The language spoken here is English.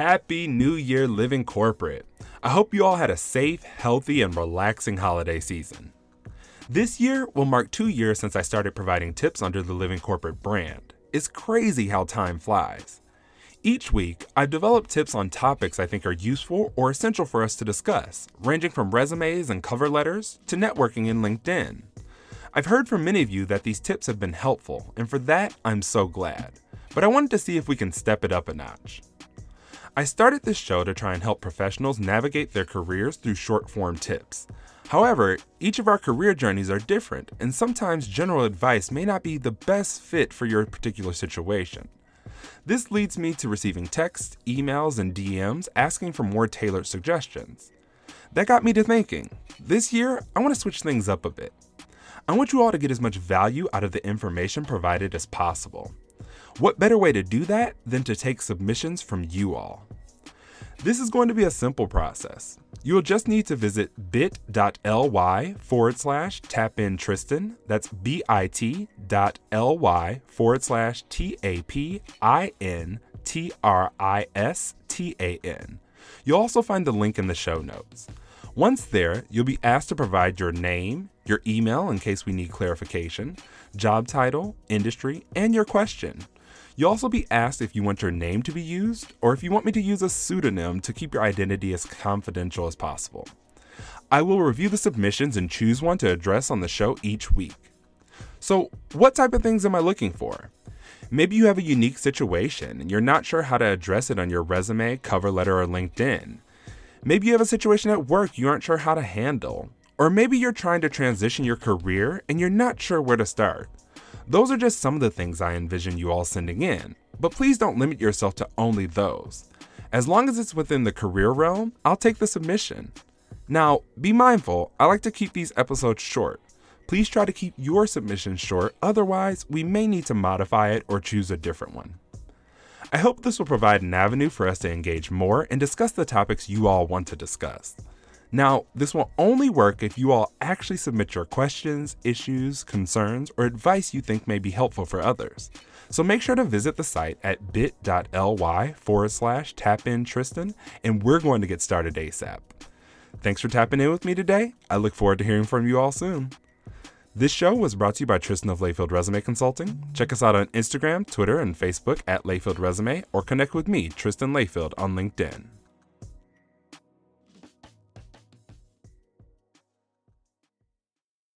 Happy New Year living corporate. I hope you all had a safe, healthy, and relaxing holiday season. This year will mark two years since I started providing tips under the Living Corporate brand. It's crazy how time flies. Each week, I've developed tips on topics I think are useful or essential for us to discuss, ranging from resumes and cover letters to networking in LinkedIn. I've heard from many of you that these tips have been helpful, and for that, I'm so glad. But I wanted to see if we can step it up a notch. I started this show to try and help professionals navigate their careers through short form tips. However, each of our career journeys are different, and sometimes general advice may not be the best fit for your particular situation. This leads me to receiving texts, emails, and DMs asking for more tailored suggestions. That got me to thinking this year, I want to switch things up a bit. I want you all to get as much value out of the information provided as possible. What better way to do that than to take submissions from you all? This is going to be a simple process. You'll just need to visit bit.ly forward slash tap in Tristan. That's bit.ly forward slash T A P I N T R I S T A N. You'll also find the link in the show notes. Once there, you'll be asked to provide your name, your email in case we need clarification, job title, industry, and your question. You'll also be asked if you want your name to be used or if you want me to use a pseudonym to keep your identity as confidential as possible. I will review the submissions and choose one to address on the show each week. So, what type of things am I looking for? Maybe you have a unique situation and you're not sure how to address it on your resume, cover letter, or LinkedIn. Maybe you have a situation at work you aren't sure how to handle. Or maybe you're trying to transition your career and you're not sure where to start. Those are just some of the things I envision you all sending in, but please don't limit yourself to only those. As long as it's within the career realm, I'll take the submission. Now, be mindful, I like to keep these episodes short. Please try to keep your submission short, otherwise, we may need to modify it or choose a different one. I hope this will provide an avenue for us to engage more and discuss the topics you all want to discuss. Now, this will only work if you all actually submit your questions, issues, concerns, or advice you think may be helpful for others. So make sure to visit the site at bit.ly forward slash tap in Tristan, and we're going to get started ASAP. Thanks for tapping in with me today. I look forward to hearing from you all soon. This show was brought to you by Tristan of Layfield Resume Consulting. Check us out on Instagram, Twitter, and Facebook at Layfield Resume, or connect with me, Tristan Layfield, on LinkedIn.